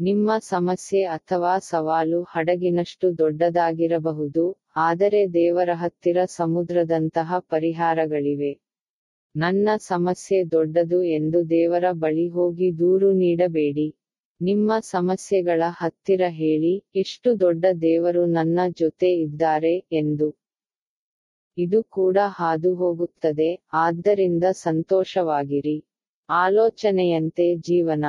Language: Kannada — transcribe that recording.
ನಿಮ್ಮ ಸಮಸ್ಯೆ ಅಥವಾ ಸವಾಲು ಹಡಗಿನಷ್ಟು ದೊಡ್ಡದಾಗಿರಬಹುದು, ಆದರೆ ದೇವರ ಹತ್ತಿರ ಸಮುದ್ರದಂತಹ ಪರಿಹಾರಗಳಿವೆ. ನನ್ನ ಸಮಸ್ಯೆ ದೊಡ್ಡದು ಎಂದು ದೇವರ ಬಳಿ ಹೋಗಿ ದೂರು ನೀಡಬೇಡಿ. ನಿಮ್ಮ ಸಮಸ್ಯೆಗಳ ಹತ್ತಿರ ಹೇಳಿ ಎಷ್ಟು ದೊಡ್ಡ ದೇವರು ನನ್ನ ಜೊತೆ ಇದ್ದಾರೆ ಎಂದು. ಇದು ಕೂಡ ಹಾದು ಹೋಗುತ್ತದೆ, ಆದ್ದರಿಂದ ಸಂತೋಷವಾಗಿರಿ. ಆಲೋಚನೆಯಂತೆ ಜೀವನ.